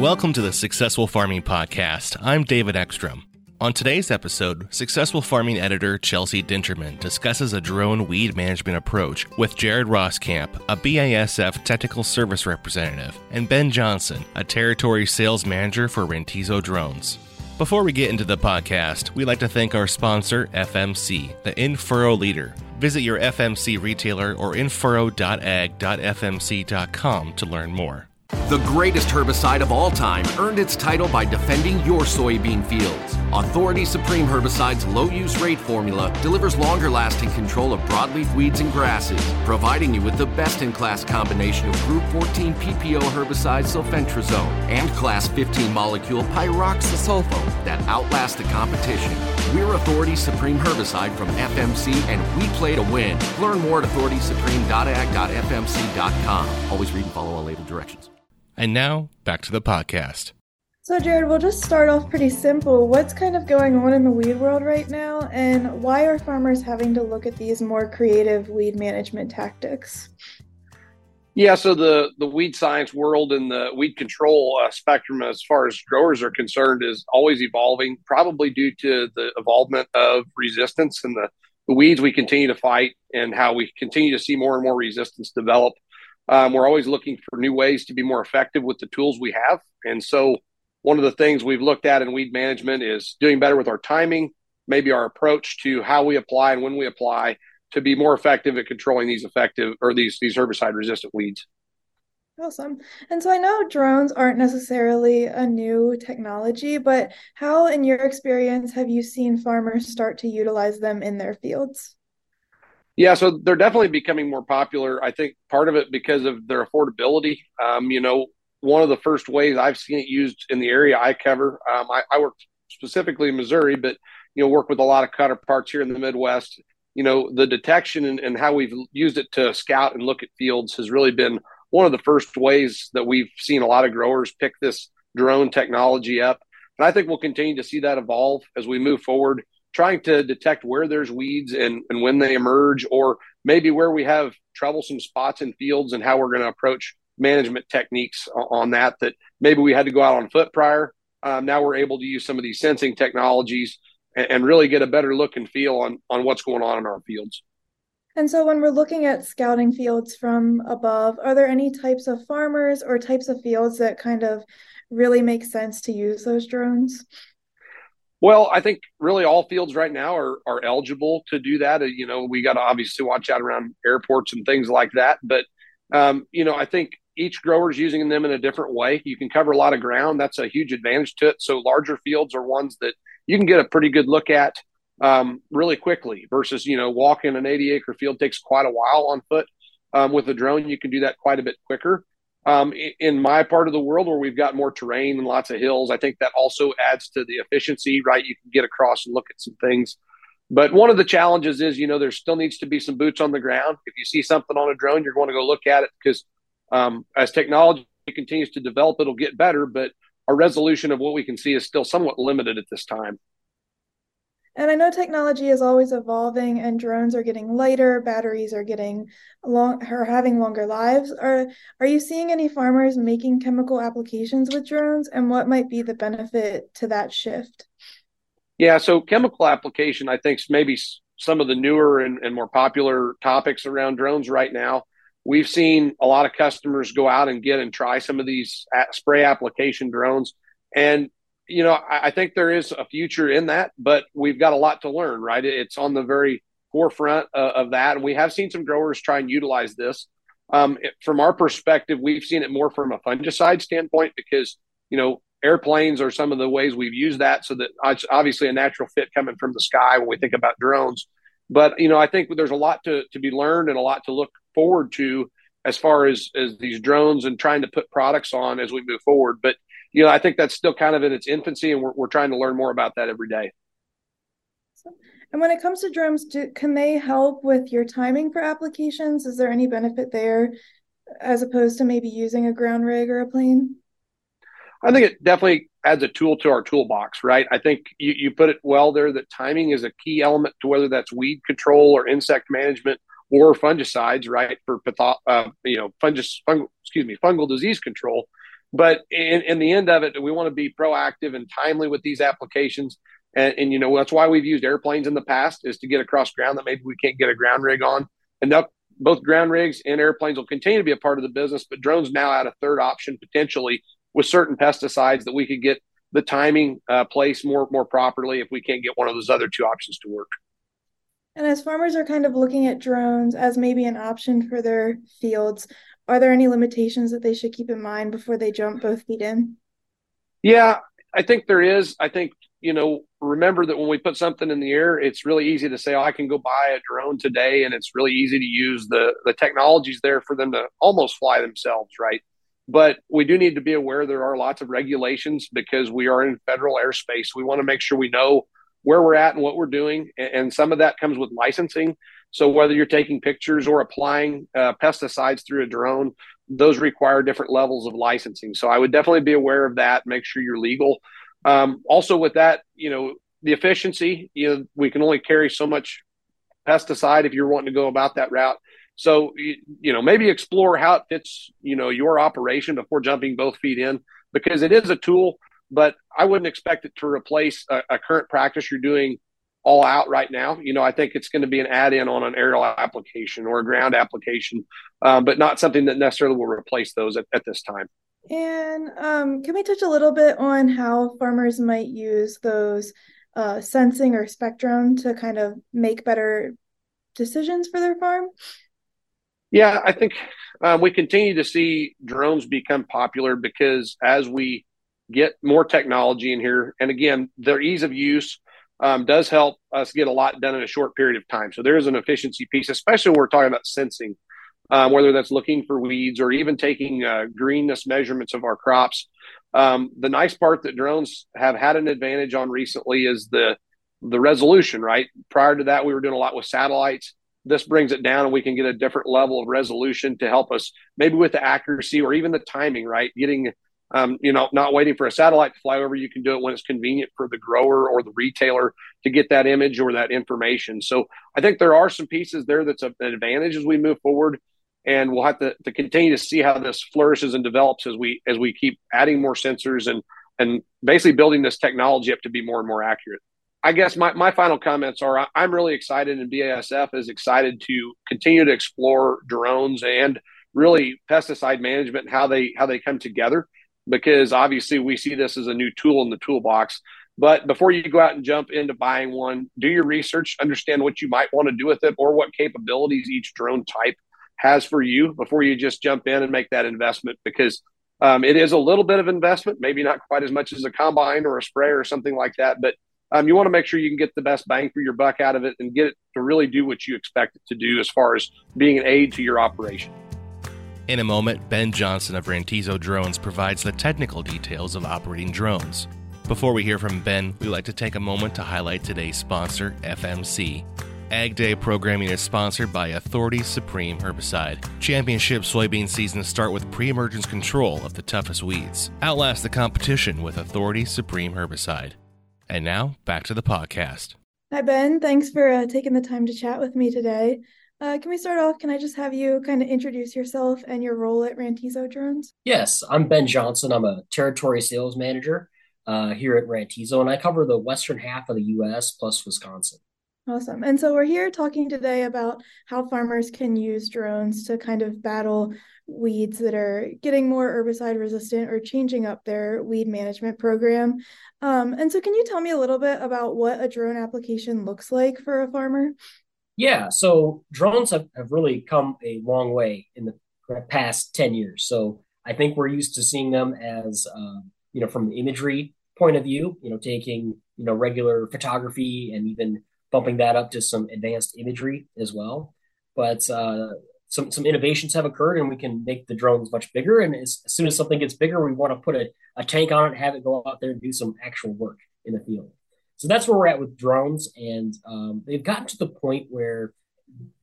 Welcome to the Successful Farming Podcast. I'm David Ekstrom. On today's episode, Successful Farming editor Chelsea Dinterman discusses a drone weed management approach with Jared Roskamp, a BASF technical service representative, and Ben Johnson, a territory sales manager for Rantizo Drones. Before we get into the podcast, we'd like to thank our sponsor, FMC, the in-furrow leader. Visit your FMC retailer or infurrow.ag.fmc.com to learn more. The greatest herbicide of all time earned its title by defending your soybean fields. Authority Supreme Herbicide's low use rate formula delivers longer lasting control of broadleaf weeds and grasses, providing you with the best in class combination of Group 14 PPO herbicide sulfentrazone and Class 15 molecule pyroxasulfone that outlast the competition. We're Authority Supreme Herbicide from FMC and we play to win. Learn more at authoritysupreme.ag.fmc.com. Always read and follow all label directions. And now, back to the podcast. So, Jared, we'll just start off pretty simple. What's kind of going on in the weed world right now, and why are farmers having to look at these more creative weed management tactics? Yeah, so the the weed science world and the weed control uh, spectrum, as far as growers are concerned, is always evolving. Probably due to the involvement of resistance and the, the weeds we continue to fight, and how we continue to see more and more resistance develop. Um, we're always looking for new ways to be more effective with the tools we have. And so, one of the things we've looked at in weed management is doing better with our timing, maybe our approach to how we apply and when we apply to be more effective at controlling these effective or these these herbicide resistant weeds. Awesome. And so I know drones aren't necessarily a new technology, but how, in your experience, have you seen farmers start to utilize them in their fields? Yeah, so they're definitely becoming more popular. I think part of it because of their affordability. Um, you know, one of the first ways I've seen it used in the area I cover, um, I, I work specifically in Missouri, but you know, work with a lot of cutter parts here in the Midwest. You know, the detection and, and how we've used it to scout and look at fields has really been one of the first ways that we've seen a lot of growers pick this drone technology up. And I think we'll continue to see that evolve as we move forward trying to detect where there's weeds and, and when they emerge, or maybe where we have troublesome spots in fields and how we're going to approach management techniques on that. That maybe we had to go out on foot prior. Um, now we're able to use some of these sensing technologies and, and really get a better look and feel on on what's going on in our fields. And so, when we're looking at scouting fields from above, are there any types of farmers or types of fields that kind of really make sense to use those drones? Well, I think really all fields right now are are eligible to do that. Uh, you know, we got to obviously watch out around airports and things like that. But um, you know, I think each grower is using them in a different way. You can cover a lot of ground. That's a huge advantage to it. So larger fields are ones that you can get a pretty good look at um, really quickly versus you know walking an 80 acre field takes quite a while on foot. Um, with a drone, you can do that quite a bit quicker. Um, in my part of the world where we've got more terrain and lots of hills, I think that also adds to the efficiency, right? You can get across and look at some things. But one of the challenges is, you know, there still needs to be some boots on the ground. If you see something on a drone, you're going to go look at it because um, as technology continues to develop, it'll get better. But our resolution of what we can see is still somewhat limited at this time. And I know technology is always evolving and drones are getting lighter, batteries are getting long or having longer lives. Are are you seeing any farmers making chemical applications with drones and what might be the benefit to that shift? Yeah, so chemical application I think is maybe some of the newer and, and more popular topics around drones right now. We've seen a lot of customers go out and get and try some of these spray application drones and you know, I, I, think there is a future in that, but we've got a lot to learn, right? It's on the very forefront uh, of that. And we have seen some growers try and utilize this. Um, it, from our perspective, we've seen it more from a fungicide standpoint because, you know, airplanes are some of the ways we've used that. So that it's obviously a natural fit coming from the sky when we think about drones. But, you know, I think there's a lot to, to be learned and a lot to look forward to as far as, as these drones and trying to put products on as we move forward. But you know, I think that's still kind of in its infancy, and we're, we're trying to learn more about that every day. And when it comes to drones, do, can they help with your timing for applications? Is there any benefit there as opposed to maybe using a ground rig or a plane? I think it definitely adds a tool to our toolbox, right? I think you, you put it well there that timing is a key element to whether that's weed control or insect management or fungicides, right? For patho- uh, you know, fungus, excuse me, fungal disease control But in, in the end of it, we want to be proactive and timely with these applications. And, and, you know that's why we've used airplanes in the past is to get across ground that maybe we can't get a ground rig on. And that, both ground rigs and airplanes will continue to be a part of the business, but drones now add a third option potentially with certain pesticides that we could get the timing uh, placed more more properly if we can't get one of those other two options to work. And as farmers are kind of looking at drones as maybe an option for their fields, are there any limitations that they should keep in mind before they jump both feet in? Yeah, I think there is. I think, you know, remember that when we put something in the air, it's really easy to say, oh, I can go buy a drone today. And it's really easy to use the, the technologies there for them to almost fly themselves, right? But we do need to be aware there are lots of regulations because we are in federal airspace. We want to make sure we know where we're at and what we're doing. And some of that comes with licensing. So whether you're taking pictures or applying uh, pesticides through a drone, those require different levels of licensing. So I would definitely be aware of that. Make sure you're legal. Um, also, with that, you know, the efficiency. You know, we can only carry so much pesticide if you're wanting to go about that route. So you know, maybe explore how it fits. You know, your operation before jumping both feet in, because it is a tool. But I wouldn't expect it to replace a, a current practice you're doing all out right now. You know, I think it's going to be an add-in on an aerial application or a ground application, um, but not something that necessarily will replace those at, at this time. And um, can we touch a little bit on how farmers might use those uh, sensing or spectrum to kind of make better decisions for their farm? Yeah, I think uh, we continue to see drones become popular because as we get more technology in here, and again, their ease of use um, does help us get a lot done in a short period of time. So there is an efficiency piece, especially when we're talking about sensing, um, whether that's looking for weeds or even taking uh, greenness measurements of our crops. Um, the nice part that drones have had an advantage on recently is the the resolution. Right prior to that, we were doing a lot with satellites. This brings it down, and we can get a different level of resolution to help us, maybe with the accuracy or even the timing. Right, getting um, you know, not waiting for a satellite to fly over. You can do it when it's convenient for the grower or the retailer to get that image or that information. So I think there are some pieces there that's an advantage as we move forward, and we'll have to, to continue to see how this flourishes and develops as we as we keep adding more sensors and and basically building this technology up to be more and more accurate. I guess my, my final comments are I'm really excited and BASF is excited to continue to explore drones and really pesticide management and how they how they come together because obviously we see this as a new tool in the toolbox. But before you go out and jump into buying one, do your research, understand what you might want to do with it or what capabilities each drone type has for you before you just jump in and make that investment because um, it is a little bit of investment, maybe not quite as much as a combine or a sprayer or something like that. But um, you want to make sure you can get the best bang for your buck out of it and get it to really do what you expect it to do as far as being an aid to your operation. In a moment, Ben Johnson of Rantizo Drones provides the technical details of operating drones. Before we hear from Ben, we'd like to take a moment to highlight today's sponsor, FMC. Ag Day programming is sponsored by Authority Supreme Herbicide. Championship soybean seasons start with pre emergence control of the toughest weeds. Outlast the competition with Authority Supreme Herbicide. And now, back to the podcast. Hi, Ben. Thanks for uh, taking the time to chat with me today. Uh, can we start off? Can I just have you kind of introduce yourself and your role at Rantizo Drones? Yes, I'm Ben Johnson. I'm a territory sales manager uh, here at Rantizo, and I cover the western half of the U.S. plus Wisconsin. Awesome. And so we're here talking today about how farmers can use drones to kind of battle weeds that are getting more herbicide resistant or changing up their weed management program. Um, and so, can you tell me a little bit about what a drone application looks like for a farmer? Yeah, so drones have, have really come a long way in the past 10 years. So I think we're used to seeing them as, uh, you know, from the imagery point of view, you know, taking, you know, regular photography and even bumping that up to some advanced imagery as well. But uh, some, some innovations have occurred and we can make the drones much bigger. And as, as soon as something gets bigger, we want to put a, a tank on it, have it go out there and do some actual work in the field. So that's where we're at with drones, and um, they've gotten to the point where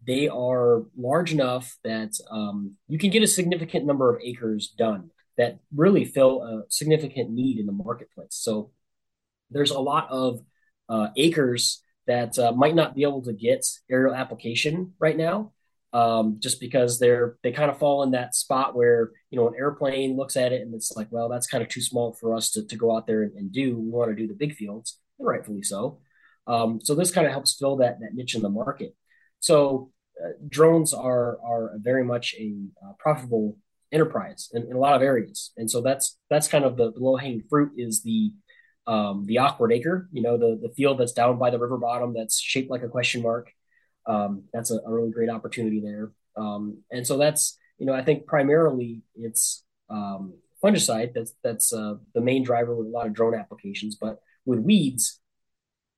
they are large enough that um, you can get a significant number of acres done that really fill a significant need in the marketplace. So there's a lot of uh, acres that uh, might not be able to get aerial application right now. um, just because they're they kind of fall in that spot where you know an airplane looks at it and it's like, well, that's kind of too small for us to, to go out there and, and do. We want to do the big fields, rightfully so. Um, so this kind of helps fill that that niche in the market. So uh, drones are are very much a uh, profitable enterprise in, in, a lot of areas, and so that's that's kind of the, the low hanging fruit is the um, the awkward acre, you know, the the field that's down by the river bottom that's shaped like a question mark um, that's a, a, really great opportunity there. Um, and so that's, you know, I think primarily it's um, fungicide that's that's uh, the main driver with a lot of drone applications. But with weeds,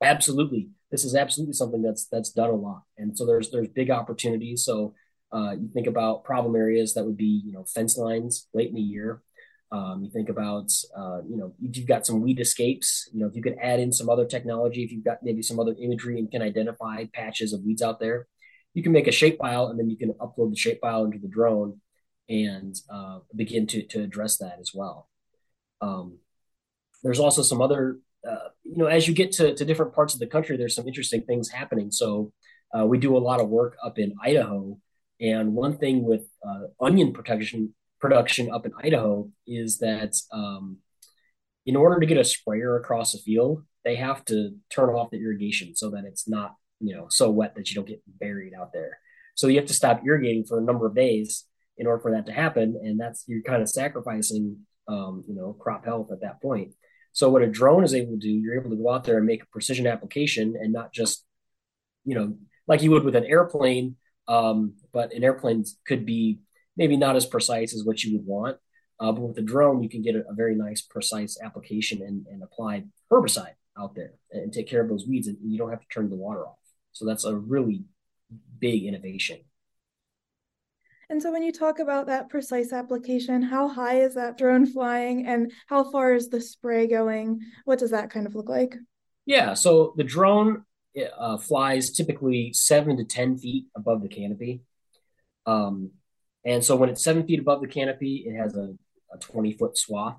absolutely, this is absolutely something that's that's done a lot. And so there's there's big opportunities. So uh, you think about problem areas that would be you know fence lines late in the year. Um, you think about, uh, you know, if you've got some weed escapes, you know, if you could add in some other technology, if you've got maybe some other imagery and can identify patches of weeds out there, you can make a shapefile and then you can upload the shapefile into the drone and uh, begin to, to address that as well. Um, there's also some other, uh, you know, as you get to, to different parts of the country, there's some interesting things happening. So uh, we do a lot of work up in Idaho. And one thing with uh, onion protection production up in Idaho is that um, in order to get a sprayer across a field, they have to turn off the irrigation so that it's not you know so wet that you don't get buried out there. So you have to stop irrigating for a number of days in order for that to happen, and that's you're kind of sacrificing um, you know crop health at that point. So what a drone is able to do, you're able to go out there and make a precision application and not just you know like you would with an airplane. Um, but an airplane could be maybe not as precise as what you would want. Uh, but with a drone, you can get a, a very nice, precise application and, and, apply herbicide out there and take care of those weeds, and you don't have to turn the water off. So that's a really big innovation. And so, when you talk about that precise application, how high is that drone flying, and how far is the spray going? What does that kind of look like? Yeah, so the drone uh, flies typically seven to ten feet above the canopy. Um, and so when it's seven feet above the canopy, it has a, a 20 foot swath.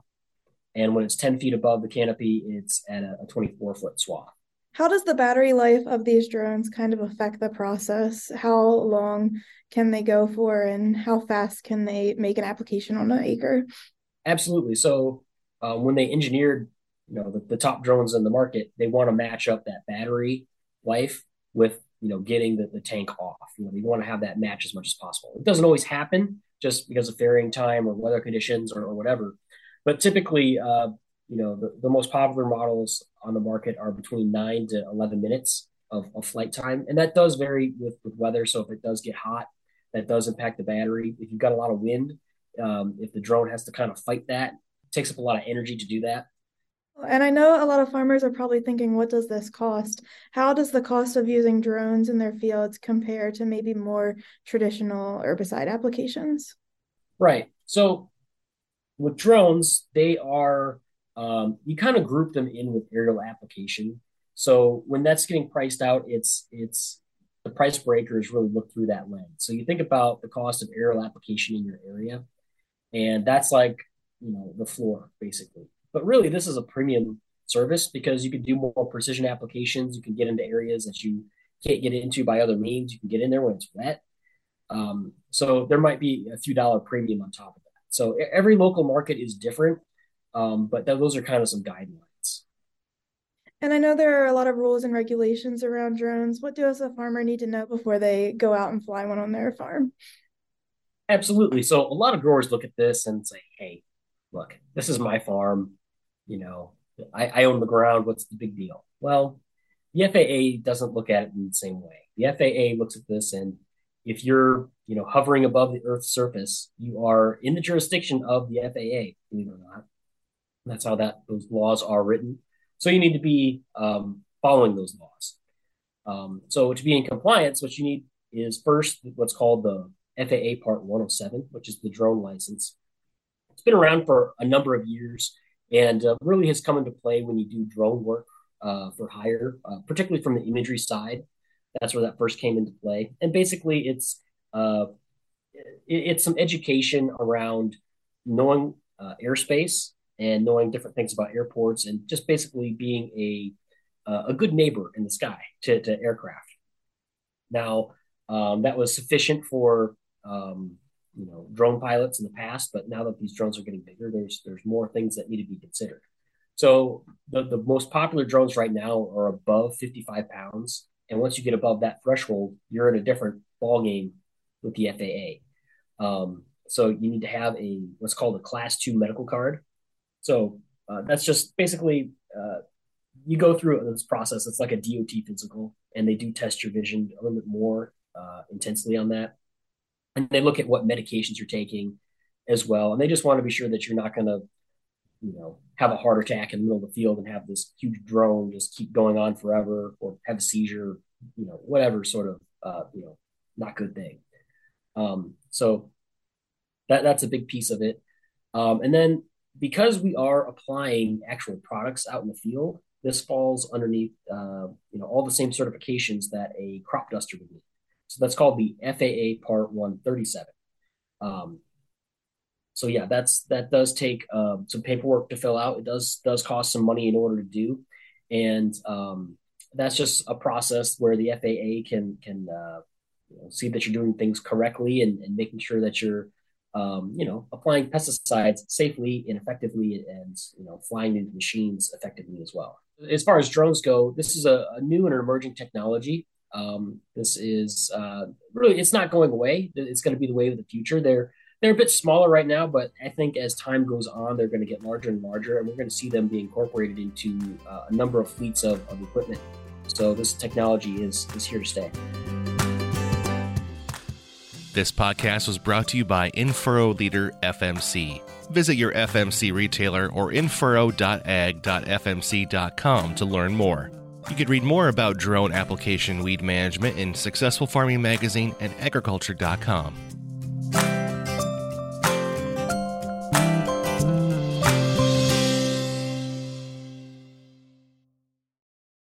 And when it's 10 feet above the canopy, it's at a, a 24 foot swath. How does the battery life of these drones kind of affect the process? How long can they go for, and how fast can they make an application on an acre? Absolutely. So uh, when they engineered, you know, the, the top drones in the market, they want to match up that battery life with you know, getting the, the tank off. You know, you want to have that match as much as possible. It doesn't always happen just because of ferrying time or weather conditions or, or whatever. But typically, uh, you know, the, the most popular models on the market are between nine to 11 minutes of, of flight time. And that does vary with, with weather. So if it does get hot, that does impact the battery. If you've got a lot of wind, um, if the drone has to kind of fight that, takes up a lot of energy to do that. And I know a lot of farmers are probably thinking, what does this cost? How does the cost of using drones in their fields compare to maybe more traditional herbicide applications? Right. So with drones, they are, um, you kind of group them in with aerial application. So when that's getting priced out, it's, it's, the price breakers really look through that lens. So you think about the cost of aerial application in your area, and that's like, you know, the floor basically but really, this is a premium service because you can do more precision applications. You can get into areas that you can't get into by other means. You can get in there when it's wet. Um, so there might be a few dollar premium on top of that. So every local market is different, um, but th- those are kind of some guidelines. And I know there are a lot of rules and regulations around drones. What does a farmer need to know before they go out and fly one on their farm? Absolutely. So a lot of growers look at this and say, "Hey, look, this is my farm you know, I, I own the ground. What's the big deal? Well, the FAA doesn't look at it in the same way. The FAA looks at this, and if you're, you know, hovering above the Earth's surface, you are in the jurisdiction of the FAA. Believe it or not, that's how that those laws are written. So you need to be um, following those laws. Um, so to be in compliance, what you need is first what's called the FAA Part 107, which is the drone license. It's been around for a number of years and uh, really has come into play when you do drone work uh, for hire, uh, particularly from the imagery side. That's where that first came into play. And basically, it's uh, it, it's some education around knowing uh, airspace and knowing different things about airports, and just basically being a uh, a good neighbor in the sky to, to aircraft. Now, Um, that was sufficient for um, you know drone pilots in the past, but now that these drones are getting bigger, there's there's more things that need to be considered. So the, the most popular drones right now are above 55 pounds. And once you get above that threshold, you're in a different ball game with the FAA. Um, so you need to have a what's called a class two medical card. So uh, that's just basically uh, you go through this process. It's like a DOT physical, and they do test your vision a little bit more uh, intensely on that. And they look at what medications you're taking as well. And they just want to be sure that you're not going to, you know, have a heart attack in the middle of the field and have this huge drone just keep going on forever or have a seizure, you know, whatever sort of, uh, you know, not good thing. Um, so that that's a big piece of it. Um, and then because we are applying actual products out in the field, this falls underneath uh, you know all the same certifications that a crop duster would need. So that's called the FAA Part 137. Um, so yeah, that's that does take uh, some paperwork to fill out. It does does cost some money in order to do, and um, that's just a process where the FAA can can uh, you know, see that you're doing things correctly and, and making sure that you're um, you know applying pesticides safely and effectively and you know flying into machines effectively as well. As far as drones go, this is a, a new and emerging technology. Um, this is uh, really it's not going away. It's going to be the way of the future. They're they're a bit smaller right now, but I think as time goes on, they're going to get larger and larger, and we're going to see them be incorporated into uh, a number of fleets of, of equipment. So this technology is is here to stay. This podcast was brought to you by Infurrow Leader FMC. Visit your FMC retailer or infurrow.ag.fmc.com to learn more. You can read more about drone application weed management in Successful Farming Magazine and agriculture.com.